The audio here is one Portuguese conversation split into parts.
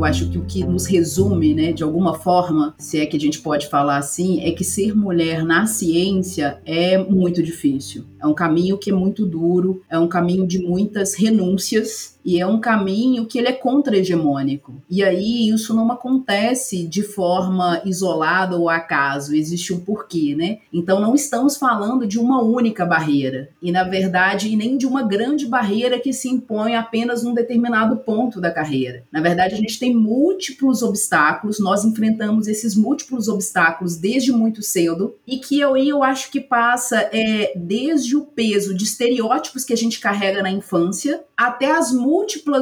eu acho que o que nos resume, né, de alguma forma, se é que a gente pode falar assim, é que ser mulher na ciência é muito difícil. É um caminho que é muito duro, é um caminho de muitas renúncias e é um caminho que ele é contra-hegemônico. E aí isso não acontece de forma isolada ou acaso, existe um porquê, né? Então não estamos falando de uma única barreira, e na verdade nem de uma grande barreira que se impõe apenas num determinado ponto da carreira. Na verdade, a gente tem múltiplos obstáculos, nós enfrentamos esses múltiplos obstáculos desde muito cedo, e que aí eu acho que passa é, desde o peso de estereótipos que a gente carrega na infância até as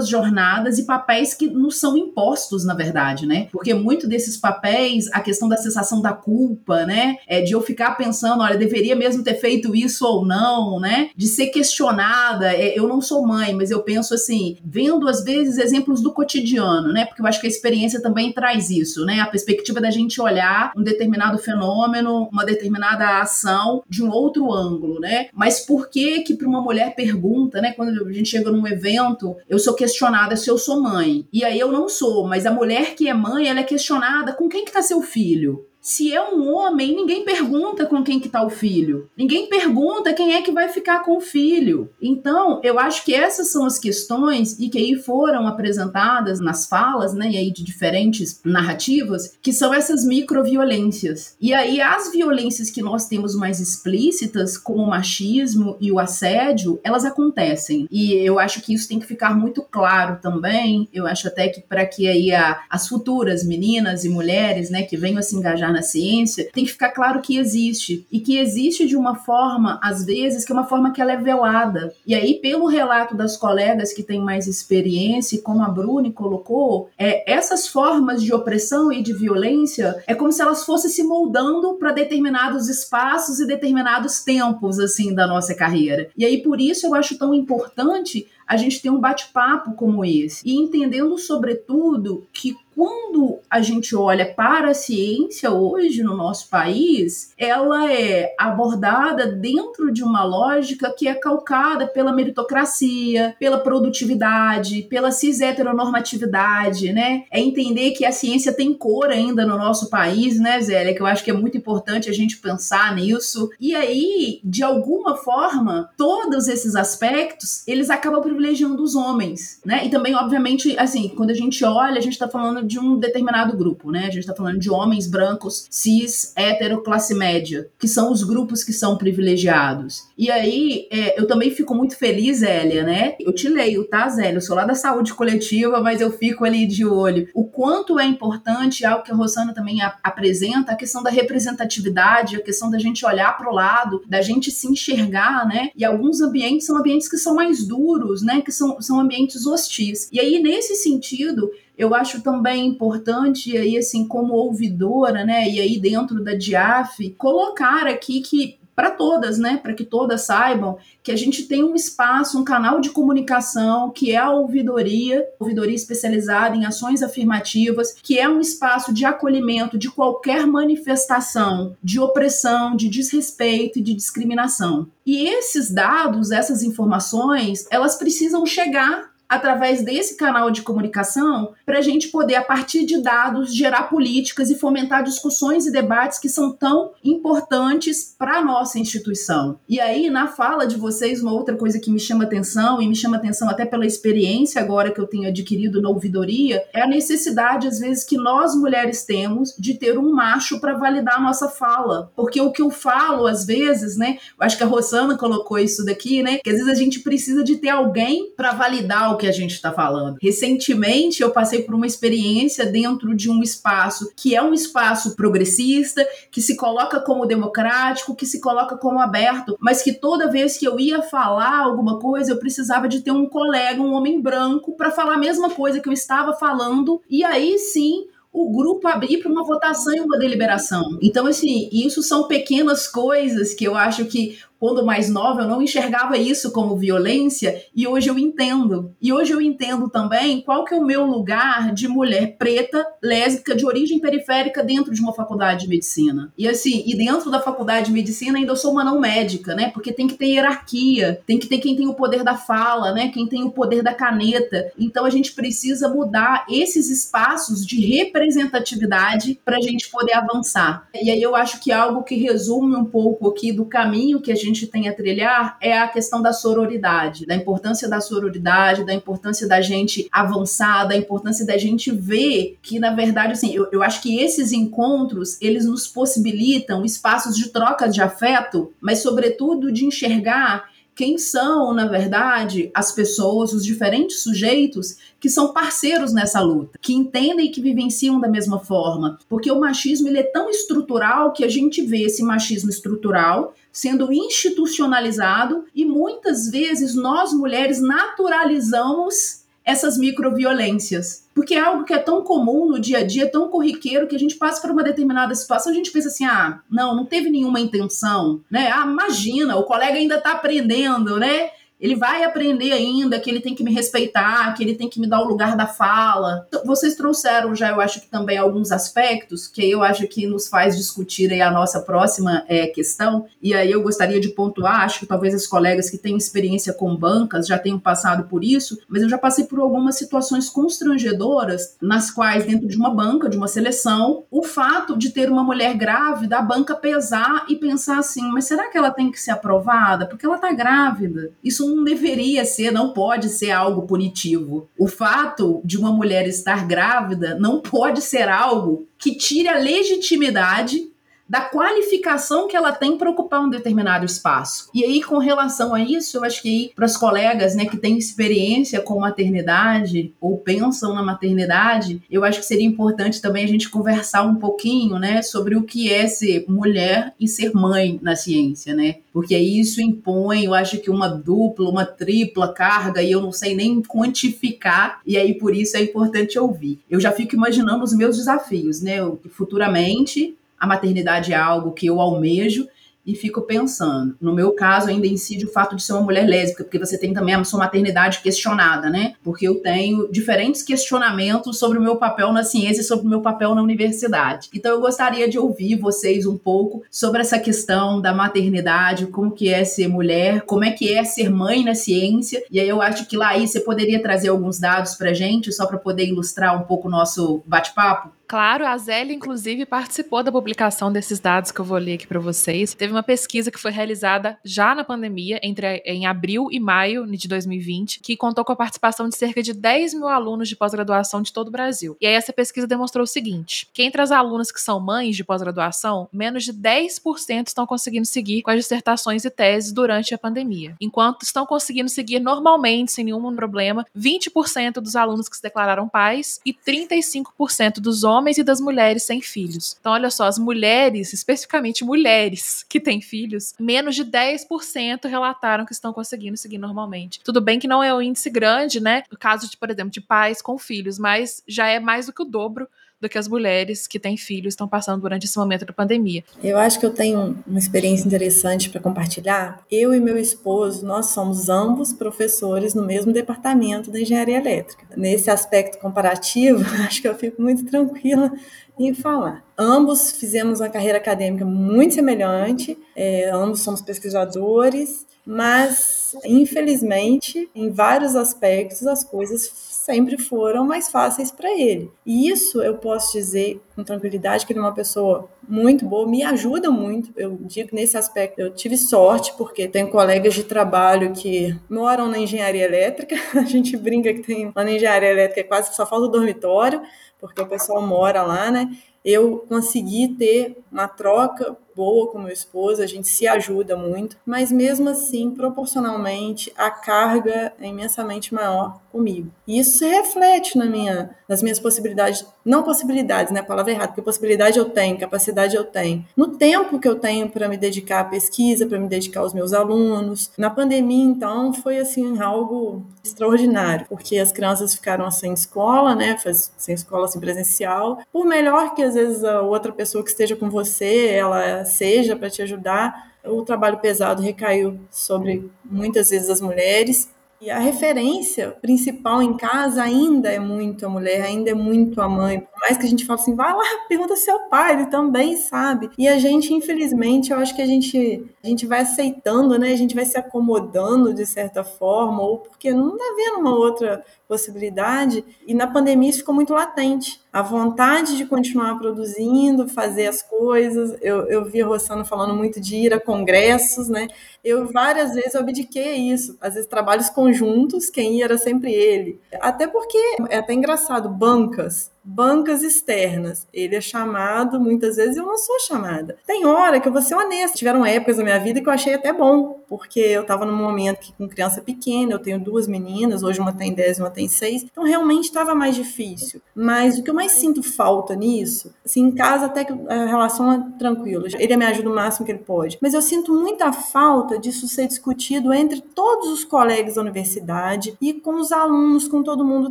jornadas e papéis que nos são impostos, na verdade, né? Porque muito desses papéis, a questão da sensação da culpa, né? É de eu ficar pensando, olha, deveria mesmo ter feito isso ou não, né? De ser questionada. É, eu não sou mãe, mas eu penso assim, vendo às vezes exemplos do cotidiano, né? Porque eu acho que a experiência também traz isso, né? A perspectiva da gente olhar um determinado fenômeno, uma determinada ação de um outro ângulo, né? Mas por que que para uma mulher pergunta, né? Quando a gente chega num evento, eu sou questionada se eu sou mãe. E aí eu não sou, mas a mulher que é mãe, ela é questionada com quem que tá seu filho? Se é um homem, ninguém pergunta com quem que tá o filho. Ninguém pergunta quem é que vai ficar com o filho. Então, eu acho que essas são as questões e que aí foram apresentadas nas falas, né, e aí de diferentes narrativas, que são essas microviolências. E aí as violências que nós temos mais explícitas, como o machismo e o assédio, elas acontecem. E eu acho que isso tem que ficar muito claro também. Eu acho até que para que aí a, as futuras meninas e mulheres, né, que venham a se engajar na ciência, tem que ficar claro que existe. E que existe de uma forma, às vezes, que é uma forma que ela é velada. E aí, pelo relato das colegas que têm mais experiência, como a Bruni colocou, é, essas formas de opressão e de violência é como se elas fossem se moldando para determinados espaços e determinados tempos, assim, da nossa carreira. E aí, por isso, eu acho tão importante a gente ter um bate-papo como esse. E entendendo, sobretudo, que quando a gente olha para a ciência hoje no nosso país, ela é abordada dentro de uma lógica que é calcada pela meritocracia, pela produtividade, pela cis heteronormatividade, né? É entender que a ciência tem cor ainda no nosso país, né, Zélia? Que eu acho que é muito importante a gente pensar nisso. E aí, de alguma forma, todos esses aspectos, eles acabam privilegiando os homens, né? E também, obviamente, assim, quando a gente olha, a gente está falando de um determinado grupo, né? A gente está falando de homens brancos, cis, hétero, classe média, que são os grupos que são privilegiados. E aí, é, eu também fico muito feliz, Zélia, né? Eu te leio, tá, Zélia? Eu sou lá da saúde coletiva, mas eu fico ali de olho. O quanto é importante, algo que a Rosana também a, apresenta, a questão da representatividade, a questão da gente olhar para o lado, da gente se enxergar, né? E alguns ambientes são ambientes que são mais duros, né? Que são, são ambientes hostis. E aí, nesse sentido, eu acho também importante, aí, assim, como ouvidora, né, e aí dentro da DIAF, colocar aqui que para todas, né? Para que todas saibam que a gente tem um espaço, um canal de comunicação que é a ouvidoria, ouvidoria especializada em ações afirmativas, que é um espaço de acolhimento de qualquer manifestação de opressão, de desrespeito e de discriminação. E esses dados, essas informações, elas precisam chegar através desse canal de comunicação para a gente poder, a partir de dados, gerar políticas e fomentar discussões e debates que são tão importantes para a nossa instituição. E aí, na fala de vocês, uma outra coisa que me chama atenção, e me chama atenção até pela experiência agora que eu tenho adquirido na ouvidoria, é a necessidade, às vezes, que nós mulheres temos de ter um macho para validar a nossa fala. Porque o que eu falo, às vezes, né, eu acho que a Rosana colocou isso daqui, né, que às vezes a gente precisa de ter alguém para validar o que a gente está falando. Recentemente, eu passei por uma experiência dentro de um espaço que é um espaço progressista, que se coloca como democrático, que se coloca como aberto, mas que toda vez que eu ia falar alguma coisa, eu precisava de ter um colega, um homem branco, para falar a mesma coisa que eu estava falando, e aí sim o grupo abrir para uma votação e uma deliberação. Então, assim, isso são pequenas coisas que eu acho que quando mais nova, eu não enxergava isso como violência e hoje eu entendo. E hoje eu entendo também qual que é o meu lugar de mulher preta, lésbica, de origem periférica dentro de uma faculdade de medicina. E assim, e dentro da faculdade de medicina ainda eu sou uma não médica, né? Porque tem que ter hierarquia, tem que ter quem tem o poder da fala, né? Quem tem o poder da caneta. Então a gente precisa mudar esses espaços de representatividade para a gente poder avançar. E aí eu acho que algo que resume um pouco aqui do caminho que a gente tem a trilhar é a questão da sororidade, da importância da sororidade, da importância da gente avançar, da importância da gente ver que, na verdade, assim, eu, eu acho que esses encontros, eles nos possibilitam espaços de troca de afeto, mas, sobretudo, de enxergar quem são, na verdade, as pessoas, os diferentes sujeitos que são parceiros nessa luta, que entendem e que vivenciam da mesma forma. Porque o machismo ele é tão estrutural que a gente vê esse machismo estrutural sendo institucionalizado e muitas vezes nós mulheres naturalizamos essas microviolências. Porque é algo que é tão comum no dia a dia, tão corriqueiro, que a gente passa por uma determinada situação, a gente pensa assim: ah, não, não teve nenhuma intenção, né? Ah, imagina, o colega ainda está aprendendo, né? Ele vai aprender ainda que ele tem que me respeitar, que ele tem que me dar o lugar da fala. Então, vocês trouxeram já, eu acho que também alguns aspectos que eu acho que nos faz discutir aí a nossa próxima é, questão. E aí eu gostaria de pontuar, acho que talvez as colegas que têm experiência com bancas já tenham passado por isso, mas eu já passei por algumas situações constrangedoras nas quais, dentro de uma banca, de uma seleção, o fato de ter uma mulher grávida, a banca pesar e pensar assim, mas será que ela tem que ser aprovada? Porque ela está grávida. Isso não deveria ser, não pode ser algo punitivo. O fato de uma mulher estar grávida não pode ser algo que tire a legitimidade da qualificação que ela tem para ocupar um determinado espaço. E aí, com relação a isso, eu acho que para as colegas né, que têm experiência com maternidade ou pensam na maternidade, eu acho que seria importante também a gente conversar um pouquinho né, sobre o que é ser mulher e ser mãe na ciência, né? Porque isso impõe, eu acho que uma dupla, uma tripla carga, e eu não sei nem quantificar, e aí por isso é importante ouvir. Eu já fico imaginando os meus desafios, né? Eu, futuramente a maternidade é algo que eu almejo e fico pensando. No meu caso, ainda incide o fato de ser uma mulher lésbica, porque você tem também a sua maternidade questionada, né? Porque eu tenho diferentes questionamentos sobre o meu papel na ciência e sobre o meu papel na universidade. Então eu gostaria de ouvir vocês um pouco sobre essa questão da maternidade, como que é ser mulher, como é que é ser mãe na ciência. E aí eu acho que lá aí você poderia trazer alguns dados pra gente, só para poder ilustrar um pouco o nosso bate-papo. Claro, a Zélia, inclusive, participou da publicação desses dados que eu vou ler aqui para vocês. Teve uma pesquisa que foi realizada já na pandemia, entre em abril e maio de 2020, que contou com a participação de cerca de 10 mil alunos de pós-graduação de todo o Brasil. E aí essa pesquisa demonstrou o seguinte: que entre as alunas que são mães de pós-graduação, menos de 10% estão conseguindo seguir com as dissertações e teses durante a pandemia. Enquanto estão conseguindo seguir normalmente, sem nenhum problema, 20% dos alunos que se declararam pais e 35% dos homens homens e das mulheres sem filhos. Então, olha só, as mulheres, especificamente mulheres que têm filhos, menos de 10% relataram que estão conseguindo seguir normalmente. Tudo bem que não é um índice grande, né? No caso de, por exemplo, de pais com filhos, mas já é mais do que o dobro do que as mulheres que têm filhos estão passando durante esse momento da pandemia. Eu acho que eu tenho uma experiência interessante para compartilhar. Eu e meu esposo, nós somos ambos professores no mesmo departamento da engenharia elétrica. Nesse aspecto comparativo, acho que eu fico muito tranquila em falar. Ambos fizemos uma carreira acadêmica muito semelhante, é, ambos somos pesquisadores, mas infelizmente, em vários aspectos, as coisas sempre foram mais fáceis para ele. E isso eu posso dizer com tranquilidade que ele é uma pessoa muito boa, me ajuda muito. Eu digo nesse aspecto eu tive sorte, porque tenho colegas de trabalho que moram na engenharia elétrica. A gente brinca que tem lá na engenharia elétrica quase só falta o dormitório, porque o pessoal mora lá, né? Eu consegui ter uma troca boa com meu esposo, a gente se ajuda muito, mas mesmo assim, proporcionalmente, a carga é imensamente maior comigo. E isso se reflete na minha, nas minhas possibilidades, não possibilidades, né, palavra errada, porque possibilidade eu tenho, capacidade eu tenho. No tempo que eu tenho para me dedicar à pesquisa, para me dedicar aos meus alunos. Na pandemia, então, foi assim algo extraordinário, porque as crianças ficaram sem escola, né, sem escola assim presencial. Por melhor que às vezes a outra pessoa que esteja com você, ela seja para te ajudar. O trabalho pesado recaiu sobre muitas vezes as mulheres e a referência principal em casa ainda é muito a mulher, ainda é muito a mãe. Mais que a gente fale assim, vai lá, pergunta seu pai, ele também sabe. E a gente, infelizmente, eu acho que a gente, a gente vai aceitando, né? A gente vai se acomodando de certa forma, ou porque não está vendo uma outra possibilidade. E na pandemia isso ficou muito latente. A vontade de continuar produzindo, fazer as coisas. Eu, eu vi a Rossana falando muito de ir a congressos, né? Eu várias vezes abdiquei isso. Às vezes trabalhos conjuntos, quem ia era sempre ele. Até porque é até engraçado, bancas bancas externas. Ele é chamado, muitas vezes eu não sou chamada. Tem hora que eu vou ser honesta. Tiveram épocas na minha vida que eu achei até bom, porque eu estava num momento que com criança pequena, eu tenho duas meninas, hoje uma tem 10 e uma tem 6, então realmente estava mais difícil. Mas o que eu mais sinto falta nisso, assim, em casa até que a relação é tranquila, ele me ajuda o máximo que ele pode, mas eu sinto muita falta disso ser discutido entre todos os colegas da universidade e com os alunos, com todo mundo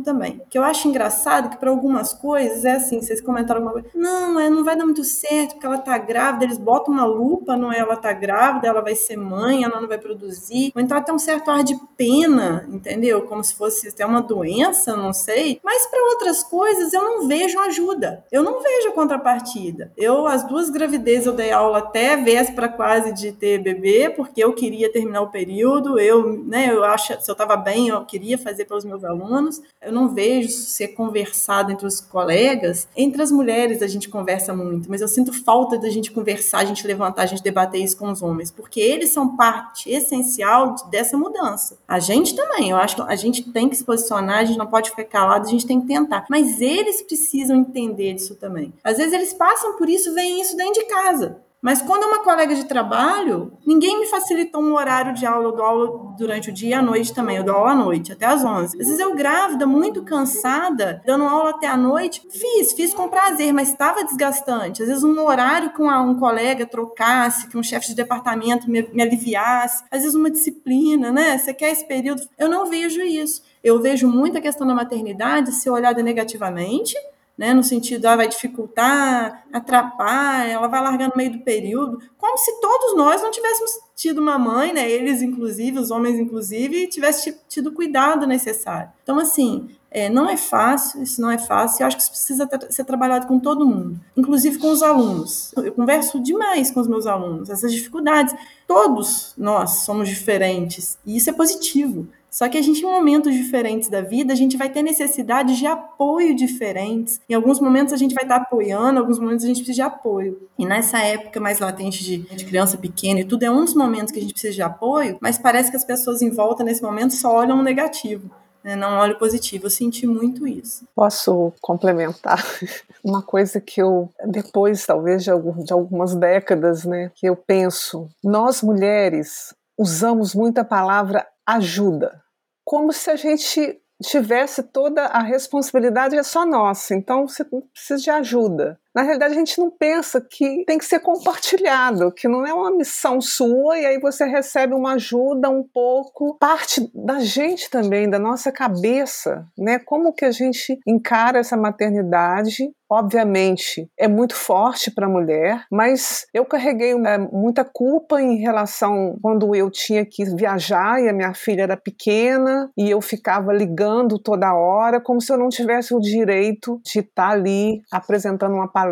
também. Que eu acho engraçado que para algumas coisas coisas é assim, vocês comentaram alguma coisa, não, é, não vai dar muito certo porque ela tá grávida, eles botam uma lupa, não é, ela tá grávida, ela vai ser mãe, ela não vai produzir, ou então até um certo ar de pena, entendeu? Como se fosse até uma doença, não sei, mas para outras coisas eu não vejo ajuda, eu não vejo contrapartida. Eu, as duas gravidezes eu dei aula até véspera quase de ter bebê, porque eu queria terminar o período, eu, né, eu acho, se eu tava bem, eu queria fazer pelos meus alunos, eu não vejo ser conversado entre os colegas, entre as mulheres a gente conversa muito, mas eu sinto falta da gente conversar, a gente levantar, a gente debater isso com os homens, porque eles são parte essencial dessa mudança. A gente também, eu acho que a gente tem que se posicionar, a gente não pode ficar calado, a gente tem que tentar, mas eles precisam entender disso também. Às vezes eles passam por isso, veem isso dentro de casa. Mas quando é uma colega de trabalho, ninguém me facilitou um horário de aula. Eu dou aula durante o dia e à noite também. Eu dou aula à noite, até às 11. Às vezes eu grávida, muito cansada, dando aula até à noite. Fiz, fiz com prazer, mas estava desgastante. Às vezes um horário com um colega trocasse, que um chefe de departamento me, me aliviasse. Às vezes uma disciplina, né? Você quer esse período? Eu não vejo isso. Eu vejo muito a questão da maternidade ser olhada negativamente né, no sentido, ah, vai dificultar, atrapalha, ela vai largar no meio do período, como se todos nós não tivéssemos tido uma mãe, né, eles inclusive, os homens inclusive, tivessem tido o cuidado necessário. Então, assim, é, não é fácil, isso não é fácil, eu acho que isso precisa ser trabalhado com todo mundo, inclusive com os alunos. Eu converso demais com os meus alunos, essas dificuldades. Todos nós somos diferentes, e isso é positivo. Só que a gente, em momentos diferentes da vida, a gente vai ter necessidade de apoio diferentes. Em alguns momentos a gente vai estar apoiando, em alguns momentos a gente precisa de apoio. E nessa época mais latente de, de criança pequena e tudo, é um dos momentos que a gente precisa de apoio, mas parece que as pessoas em volta nesse momento só olham o negativo. Né? Não olham o positivo. Eu senti muito isso. Posso complementar? Uma coisa que eu, depois talvez de algumas décadas, né, que eu penso, nós mulheres usamos muito a palavra ajuda, como se a gente tivesse toda a responsabilidade é só nossa, então você precisa de ajuda. Na realidade, a gente não pensa que tem que ser compartilhado, que não é uma missão sua e aí você recebe uma ajuda um pouco, parte da gente também, da nossa cabeça, né? Como que a gente encara essa maternidade obviamente é muito forte para a mulher, mas eu carreguei é, muita culpa em relação quando eu tinha que viajar e a minha filha era pequena e eu ficava ligando toda hora, como se eu não tivesse o direito de estar ali apresentando uma palestra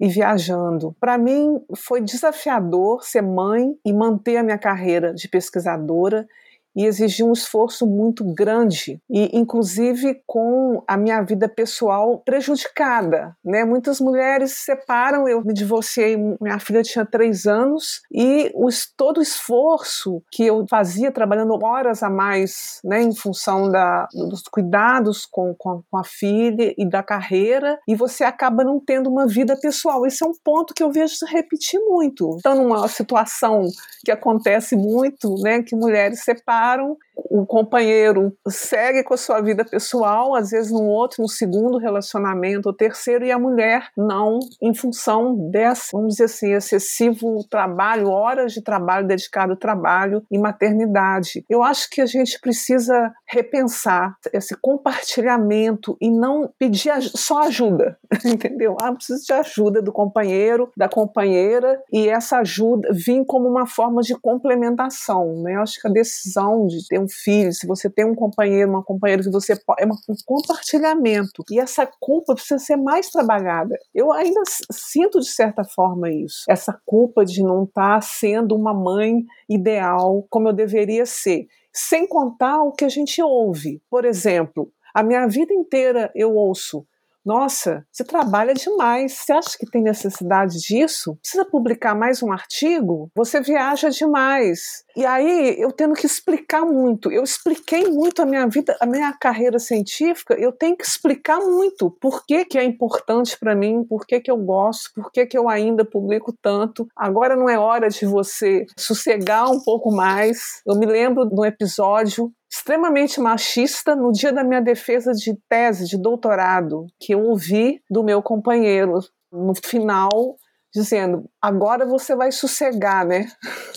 e viajando. Para mim foi desafiador ser mãe e manter a minha carreira de pesquisadora e exigiu um esforço muito grande e inclusive com a minha vida pessoal prejudicada, né? Muitas mulheres se separam, eu me divorciei, minha filha tinha três anos e os, todo o esforço que eu fazia trabalhando horas a mais, né, em função da, dos cuidados com, com, com a filha e da carreira e você acaba não tendo uma vida pessoal. Esse é um ponto que eu vejo repetir muito. Então, numa situação que acontece muito, né, que mulheres separam voltaram o companheiro segue com a sua vida pessoal, às vezes num outro, no segundo relacionamento, ou terceiro, e a mulher não, em função desse, vamos dizer assim, excessivo trabalho, horas de trabalho dedicado ao trabalho e maternidade. Eu acho que a gente precisa repensar esse compartilhamento e não pedir só ajuda, entendeu? Ah, preciso de ajuda do companheiro, da companheira, e essa ajuda vir como uma forma de complementação, né? Eu acho que a decisão de ter um filho, se você tem um companheiro, uma companheira que você é um compartilhamento. E essa culpa precisa ser mais trabalhada. Eu ainda sinto de certa forma isso, essa culpa de não estar tá sendo uma mãe ideal como eu deveria ser, sem contar o que a gente ouve. Por exemplo, a minha vida inteira eu ouço nossa, você trabalha demais. Você acha que tem necessidade disso? Precisa publicar mais um artigo? Você viaja demais. E aí eu tendo que explicar muito. Eu expliquei muito a minha vida, a minha carreira científica. Eu tenho que explicar muito por que, que é importante para mim, por que, que eu gosto, por que, que eu ainda publico tanto. Agora não é hora de você sossegar um pouco mais. Eu me lembro de um episódio extremamente machista no dia da minha defesa de tese de doutorado, que eu ouvi do meu companheiro no final dizendo: "Agora você vai sossegar, né?"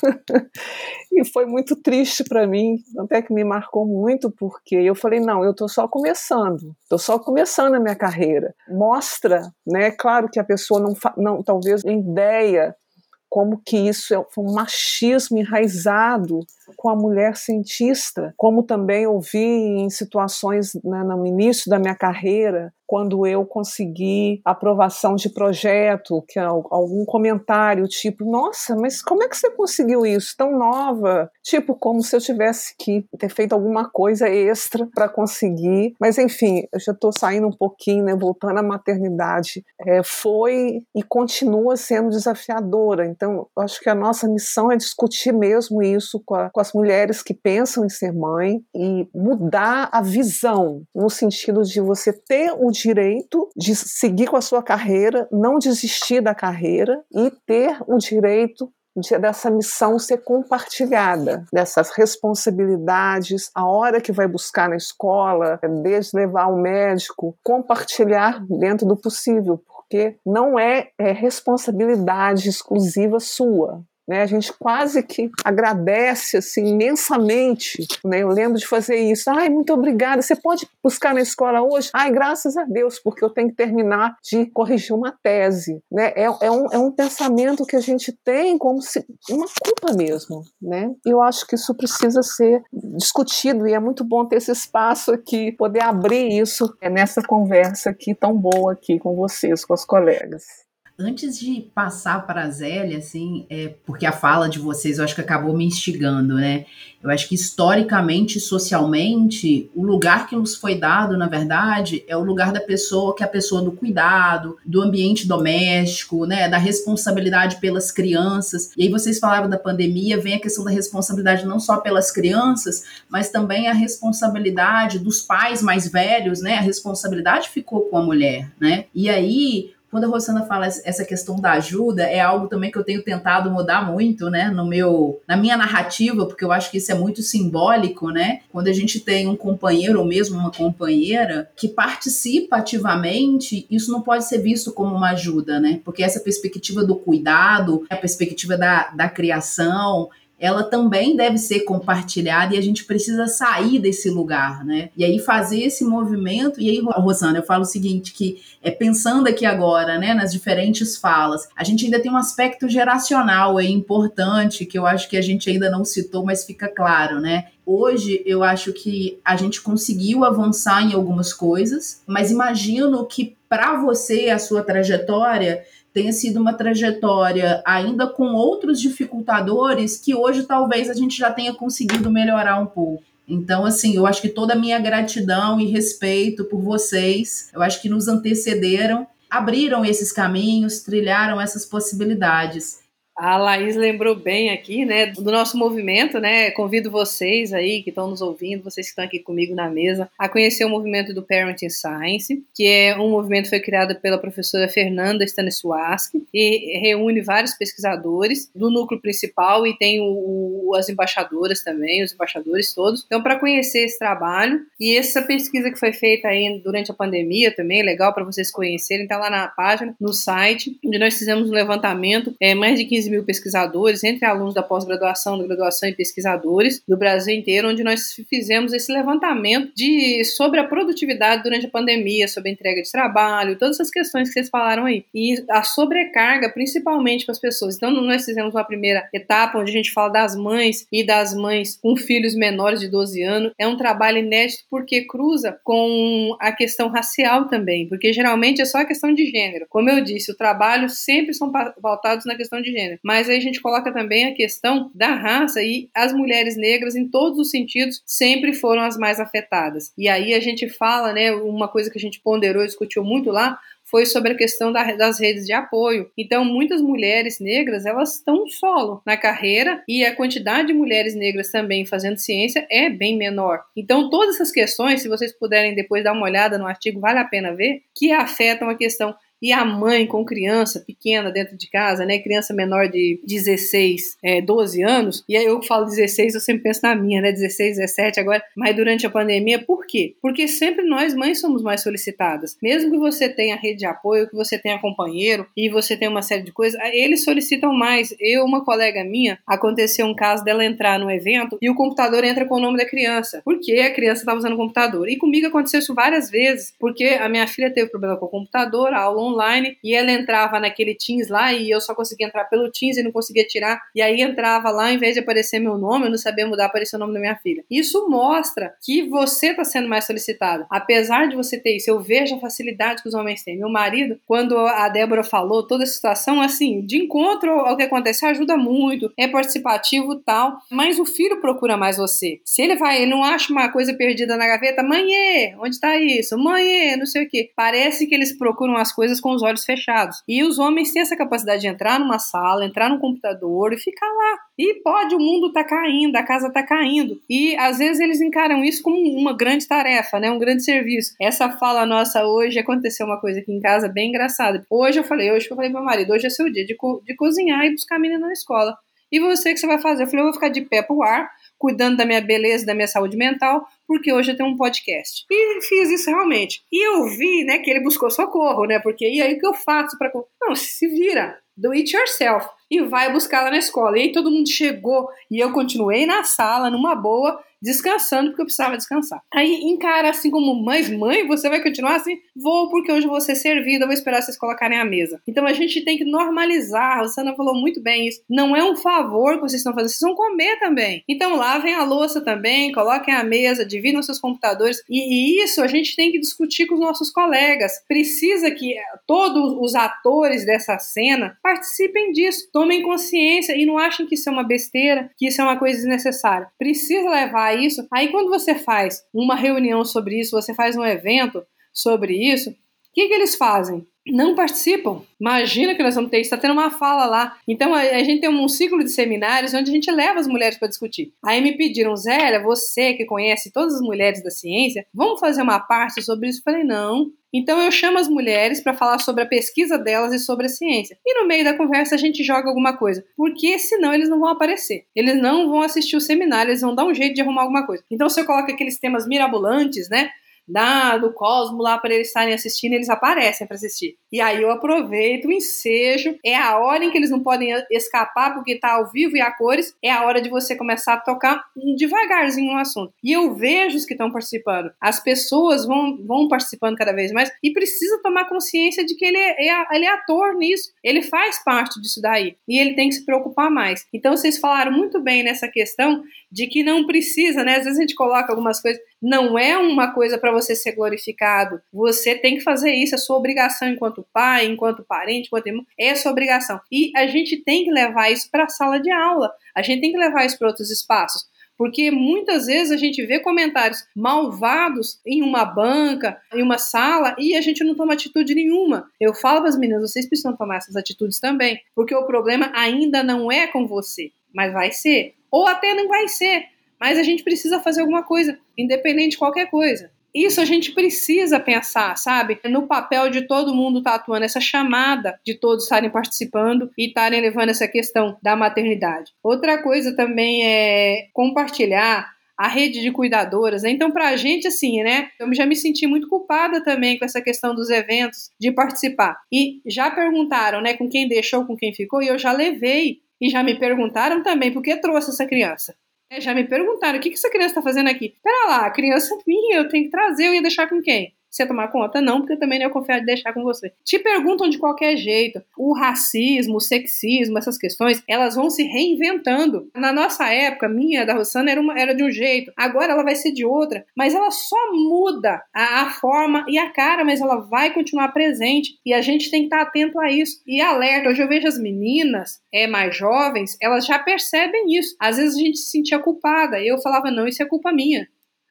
e foi muito triste para mim, até que me marcou muito, porque eu falei: "Não, eu estou só começando. Estou só começando a minha carreira. Mostra, né? Claro que a pessoa não, não talvez ideia como que isso é um machismo enraizado com a mulher cientista, como também ouvi em situações né, no início da minha carreira, quando eu consegui aprovação de projeto, que algum comentário tipo, nossa, mas como é que você conseguiu isso tão nova? Tipo, como se eu tivesse que ter feito alguma coisa extra para conseguir. Mas enfim, eu já estou saindo um pouquinho, né, voltando à maternidade. É, foi e continua sendo desafiadora. Então, acho que a nossa missão é discutir mesmo isso com, a, com as mulheres que pensam em ser mãe e mudar a visão, no sentido de você ter o direito de seguir com a sua carreira, não desistir da carreira e ter o direito de, dessa missão ser compartilhada, dessas responsabilidades, a hora que vai buscar na escola, desde levar ao médico, compartilhar dentro do possível, porque não é, é responsabilidade exclusiva sua. Né, a gente quase que agradece assim imensamente. Né? Eu lembro de fazer isso. Ai, muito obrigada. Você pode buscar na escola hoje? Ai, graças a Deus, porque eu tenho que terminar de corrigir uma tese. Né? É, é, um, é um pensamento que a gente tem como se uma culpa mesmo. Né? Eu acho que isso precisa ser discutido e é muito bom ter esse espaço aqui, poder abrir isso nessa conversa aqui tão boa aqui com vocês, com os colegas. Antes de passar para a Zélia, assim, é, porque a fala de vocês eu acho que acabou me instigando, né? Eu acho que historicamente, socialmente, o lugar que nos foi dado, na verdade, é o lugar da pessoa que é a pessoa do cuidado, do ambiente doméstico, né? Da responsabilidade pelas crianças. E aí vocês falavam da pandemia, vem a questão da responsabilidade não só pelas crianças, mas também a responsabilidade dos pais mais velhos, né? A responsabilidade ficou com a mulher, né? E aí quando a Rosana fala essa questão da ajuda, é algo também que eu tenho tentado mudar muito, né, no meu, na minha narrativa, porque eu acho que isso é muito simbólico, né? Quando a gente tem um companheiro ou mesmo uma companheira que participa ativamente, isso não pode ser visto como uma ajuda, né? Porque essa perspectiva do cuidado, a perspectiva da, da criação, ela também deve ser compartilhada e a gente precisa sair desse lugar, né? E aí fazer esse movimento. E aí, Rosana, eu falo o seguinte: que é pensando aqui agora, né, nas diferentes falas, a gente ainda tem um aspecto geracional aí importante que eu acho que a gente ainda não citou, mas fica claro, né? Hoje eu acho que a gente conseguiu avançar em algumas coisas, mas imagino que para você, a sua trajetória, tenha sido uma trajetória ainda com outros dificultadores que hoje talvez a gente já tenha conseguido melhorar um pouco. Então, assim, eu acho que toda a minha gratidão e respeito por vocês, eu acho que nos antecederam, abriram esses caminhos, trilharam essas possibilidades. A Laís lembrou bem aqui, né, do nosso movimento, né? Convido vocês aí que estão nos ouvindo, vocês que estão aqui comigo na mesa, a conhecer o movimento do Parenting Science, que é um movimento que foi criado pela professora Fernanda Stanisłaski e reúne vários pesquisadores do núcleo principal e tem o, o, as embaixadoras também, os embaixadores todos. Então, para conhecer esse trabalho e essa pesquisa que foi feita aí durante a pandemia também, legal para vocês conhecerem, tá lá na página, no site, onde nós fizemos um levantamento, é, mais de 15 15 mil pesquisadores, entre alunos da pós-graduação, da graduação e pesquisadores do Brasil inteiro, onde nós fizemos esse levantamento de, sobre a produtividade durante a pandemia, sobre a entrega de trabalho, todas essas questões que vocês falaram aí. E a sobrecarga, principalmente para as pessoas. Então, nós fizemos uma primeira etapa, onde a gente fala das mães e das mães com filhos menores de 12 anos. É um trabalho inédito porque cruza com a questão racial também, porque geralmente é só a questão de gênero. Como eu disse, o trabalho sempre são pautados na questão de gênero Mas aí a gente coloca também a questão da raça e as mulheres negras, em todos os sentidos, sempre foram as mais afetadas. E aí a gente fala, né, uma coisa que a gente ponderou e discutiu muito lá, foi sobre a questão da, das redes de apoio. Então, muitas mulheres negras, elas estão solo na carreira e a quantidade de mulheres negras também fazendo ciência é bem menor. Então, todas essas questões, se vocês puderem depois dar uma olhada no artigo, vale a pena ver, que afetam a questão e a mãe com criança pequena dentro de casa, né, criança menor de 16, é, 12 anos, e aí eu falo 16, eu sempre penso na minha, né, 16, 17 agora, mas durante a pandemia, por quê? Porque sempre nós mães somos mais solicitadas. Mesmo que você tenha rede de apoio, que você tenha companheiro e você tenha uma série de coisas, eles solicitam mais. Eu, uma colega minha, aconteceu um caso dela entrar no evento e o computador entra com o nome da criança, porque a criança estava usando o computador. E comigo aconteceu isso várias vezes, porque a minha filha teve problema com o computador, a aula online e ela entrava naquele Teams lá e eu só conseguia entrar pelo Teams e não conseguia tirar. E aí entrava lá, em vez de aparecer meu nome, eu não sabia mudar, aparecia o nome da minha filha. Isso mostra que você está sendo mais solicitado. Apesar de você ter isso, eu vejo a facilidade que os homens têm. Meu marido, quando a Débora falou toda a situação, assim, de encontro ao que aconteceu, ajuda muito, é participativo tal, mas o filho procura mais você. Se ele vai, ele não acha uma coisa perdida na gaveta, mãe, onde está isso? Mãe, não sei o que. Parece que eles procuram as coisas com os olhos fechados. E os homens têm essa capacidade de entrar numa sala, entrar num computador e ficar lá. E pode, o mundo tá caindo, a casa tá caindo. E às vezes eles encaram isso como uma grande tarefa, né? Um grande serviço. Essa fala nossa hoje aconteceu uma coisa aqui em casa bem engraçada. Hoje eu falei, hoje eu falei pro meu marido, hoje é seu dia de, co de cozinhar e buscar a menina na escola. E você, o que você vai fazer? Eu falei, eu vou ficar de pé pro ar, cuidando da minha beleza, da minha saúde mental, porque hoje eu tenho um podcast. E fiz isso realmente. E eu vi, né, que ele buscou socorro, né? Porque e aí o que eu faço para Não, se vira. Do it yourself. E vai buscar lá na escola. E aí todo mundo chegou e eu continuei na sala, numa boa, descansando porque eu precisava descansar. Aí encara assim como mãe, mãe, você vai continuar assim? Vou porque hoje vou ser servida, vou esperar vocês colocarem a mesa. Então a gente tem que normalizar, a Sana falou muito bem isso. Não é um favor que vocês estão fazendo, vocês vão comer também. Então lavem a louça também, coloquem a mesa, dividam seus computadores. E, e isso a gente tem que discutir com os nossos colegas. Precisa que todos os atores dessa cena participem disso, tomem consciência e não achem que isso é uma besteira, que isso é uma coisa desnecessária. Precisa levar isso. Aí quando você faz uma reunião sobre isso, você faz um evento sobre isso, o que, que eles fazem? Não participam. Imagina que nós vamos ter, está tendo uma fala lá. Então a, a, gente tem um ciclo de seminários onde a gente leva as mulheres para discutir. Aí me pediram, Zélia, você que conhece todas as mulheres da ciência, vamos fazer uma parte sobre isso? Eu falei, não. Então eu chamo as mulheres para falar sobre a pesquisa delas e sobre a ciência. E no meio da conversa a gente joga alguma coisa, porque senão eles não vão aparecer. Eles não vão assistir o seminário, eles vão dar um jeito de arrumar alguma coisa. Então você coloca aqueles temas mirabolantes, né? Da, do Cosmo lá para eles estarem assistindo, eles aparecem para assistir. E aí eu aproveito o ensejo, é a hora em que eles não podem escapar porque tá ao vivo e a cores, é a hora de você começar a tocar devagarzinho no assunto. E eu vejo os que estão participando. As pessoas vão, vão participando cada vez mais e precisa tomar consciência de que ele é, é, ele é ator nisso, ele faz parte disso daí e ele tem que se preocupar mais. Então vocês falaram muito bem nessa questão de que não precisa, né? Às vezes a gente coloca algumas coisas, não é uma coisa para você ser glorificado. Você tem que fazer isso, é sua obrigação enquanto pai, enquanto parente, enquanto irmão, é sua obrigação. E a gente tem que levar isso para a sala de aula. A gente tem que levar isso para outros espaços. Porque muitas vezes a gente vê comentários malvados em uma banca, em uma sala, e a gente não toma atitude nenhuma. Eu falo para as meninas, vocês precisam tomar essas atitudes também, porque o problema ainda não é com você, mas vai ser. Ou até não vai ser, mas a gente precisa fazer alguma coisa, independente de qualquer coisa. Isso a gente precisa pensar, sabe? No papel de todo mundo estar tá atuando, essa chamada de todos estarem participando e estarem levando essa questão da maternidade. Outra coisa também é compartilhar a rede de cuidadoras. Né? Então, para a gente, assim, né? Eu já me senti muito culpada também com essa questão dos eventos, de participar. E já perguntaram, né, com quem deixou, com quem ficou, e eu já levei. E já me perguntaram também por que trouxe essa criança. É, já me perguntaram, o que, que essa criança está fazendo aqui? Pera lá, a criança minha, eu tenho que trazer, eu ia deixar com quem? Você tomar conta? Não, porque eu também não ia confiar de deixar com você. Te perguntam de qualquer jeito. O racismo, o sexismo, essas questões, elas vão se reinventando. Na nossa época, minha, da Rossana, era, uma, era de um jeito. Agora ela vai ser de outra. Mas ela só muda a, a forma e a cara, mas ela vai continuar presente. E a gente tem que estar atento a isso. E alerta. Hoje eu vejo as meninas é, mais jovens, elas já percebem isso. Às vezes a gente se sentia culpada. Eu falava, não, isso é culpa minha.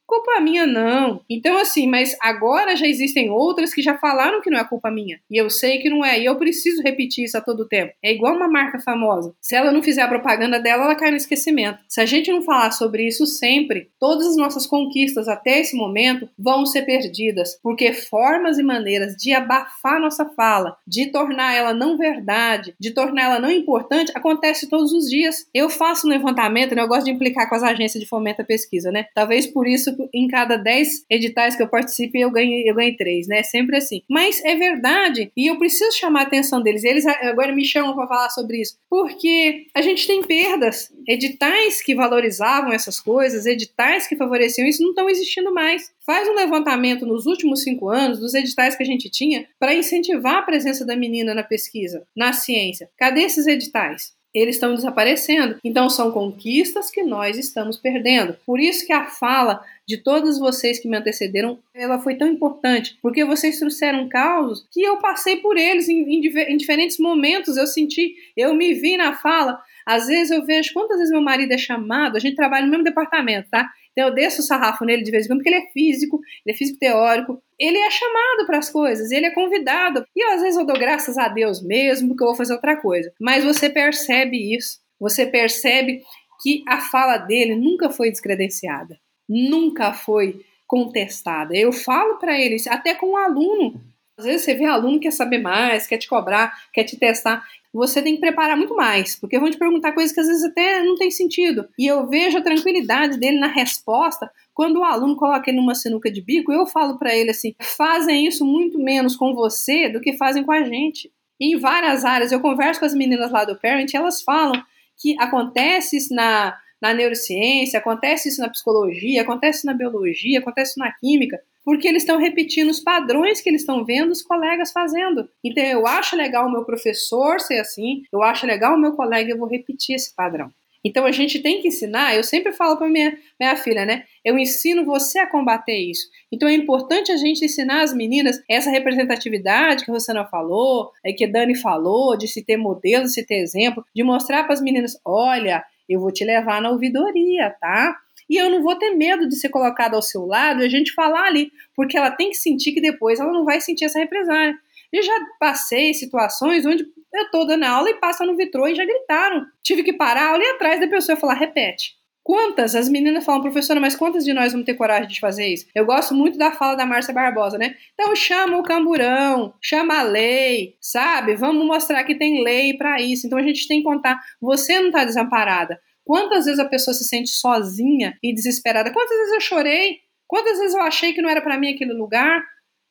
Culpa minha não. Então, assim, mas agora já existem outras que já falaram que não é culpa minha. E eu sei que não é. E eu preciso repetir isso a todo tempo. É igual uma marca famosa. Se ela não fizer a propaganda dela, ela cai no esquecimento. Se a gente não falar sobre isso sempre, todas as nossas conquistas até esse momento vão ser perdidas. Porque formas e maneiras de abafar nossa fala, de tornar ela não verdade, de tornar ela não importante, acontece todos os dias. Eu faço um levantamento, né? eu gosto de implicar com as agências de fomento à pesquisa, né? Talvez por isso em cada 10 editais que eu participe, eu ganhei, eu ganhei 3, né? Sempre assim. Mas é verdade, e eu preciso chamar a atenção deles. Eles agora me chamam para falar sobre isso, porque a gente tem perdas. Editais que valorizavam essas coisas, editais que favoreciam isso, não estão existindo mais. Faz um levantamento nos últimos cinco anos dos editais que a gente tinha para incentivar a presença da menina na pesquisa, na ciência. Cadê esses editais? Eles estão desaparecendo. Então são conquistas que nós estamos perdendo. Por isso que a fala de todos vocês que me antecederam, ela foi tão importante, porque vocês trouxeram causos que eu passei por eles em, em, em diferentes momentos, eu senti, eu me vi na fala. Às vezes eu vejo quantas vezes meu marido é chamado, a gente trabalha no mesmo departamento, tá? Então eu desço o sarrafo nele de vez em quando, porque ele é físico, ele é físico teórico, ele é chamado para as coisas, ele é convidado. E às vezes eu dou graças a Deus mesmo, porque eu vou fazer outra coisa. Mas você percebe isso, você percebe que a fala dele nunca foi descredenciada, nunca foi contestada. Eu falo para ele, até com o um aluno, às vezes você vê aluno que quer saber mais, quer te cobrar, quer te testar você tem que preparar muito mais, porque vão te perguntar coisas que às vezes até não tem sentido. E eu vejo a tranquilidade dele na resposta quando o aluno coloca ele numa sinuca de bico, eu falo para ele assim: fazem isso muito menos com você do que fazem com a gente. Em várias áreas, eu converso com as meninas lá do Parent, elas falam que acontece isso na, na neurociência, acontece isso na psicologia, acontece na biologia, acontece na química porque eles estão repetindo os padrões que eles estão vendo os colegas fazendo. Então eu acho legal o meu professor ser assim, eu acho legal o meu colega, eu vou repetir esse padrão. Então a gente tem que ensinar, eu sempre falo para minha, minha filha, né? Eu ensino você a combater isso. Então é importante a gente ensinar as meninas essa representatividade que a Rosana falou, é, que a Dani falou, de se ter modelo, de se ter exemplo, de mostrar para as meninas: olha, eu vou te levar na ouvidoria, tá? E eu não vou ter medo de ser colocada ao seu lado e a gente falar ali, porque ela tem que sentir que depois ela não vai sentir essa represália. Eu já passei situações onde eu tô dando aula e passa no vitrô e já gritaram. Tive que parar a aula e atrás da pessoa falar, repete. Quantas? As meninas falam, professora, mas quantas de nós vamos ter coragem de fazer isso? Eu gosto muito da fala da Márcia Barbosa, né? Então chama o camburão, chama a lei, sabe? Vamos mostrar que tem lei para isso. Então a gente tem que contar, você não está desamparada. Quantas vezes a pessoa se sente sozinha e desesperada? Quantas vezes eu chorei? Quantas vezes eu achei que não era para mim aquele lugar?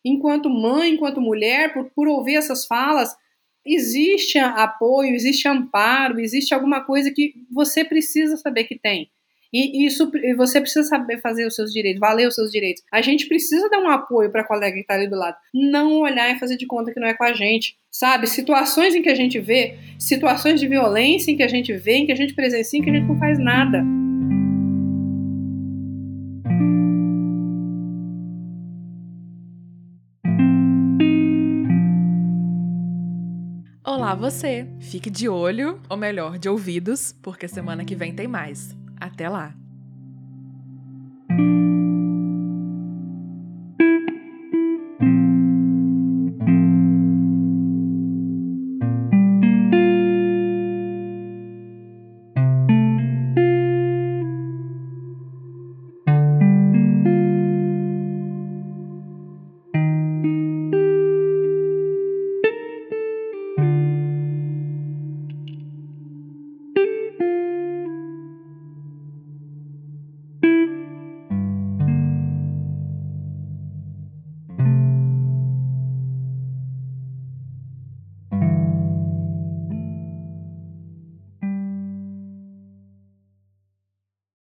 Enquanto mãe, enquanto mulher, por, por ouvir essas falas, existe apoio, existe amparo, existe alguma coisa que você precisa saber que tem. E isso você precisa saber fazer os seus direitos, valer os seus direitos. A gente precisa dar um apoio para a colega que está ali do lado. Não olhar e fazer de conta que não é com a gente. Sabe? Situações em que a gente vê, situações de violência em que a gente vê, em que a gente presencia, em que a gente não faz nada. Olá, você! Fique de olho, ou melhor, de ouvidos, porque semana que vem tem mais. Até lá!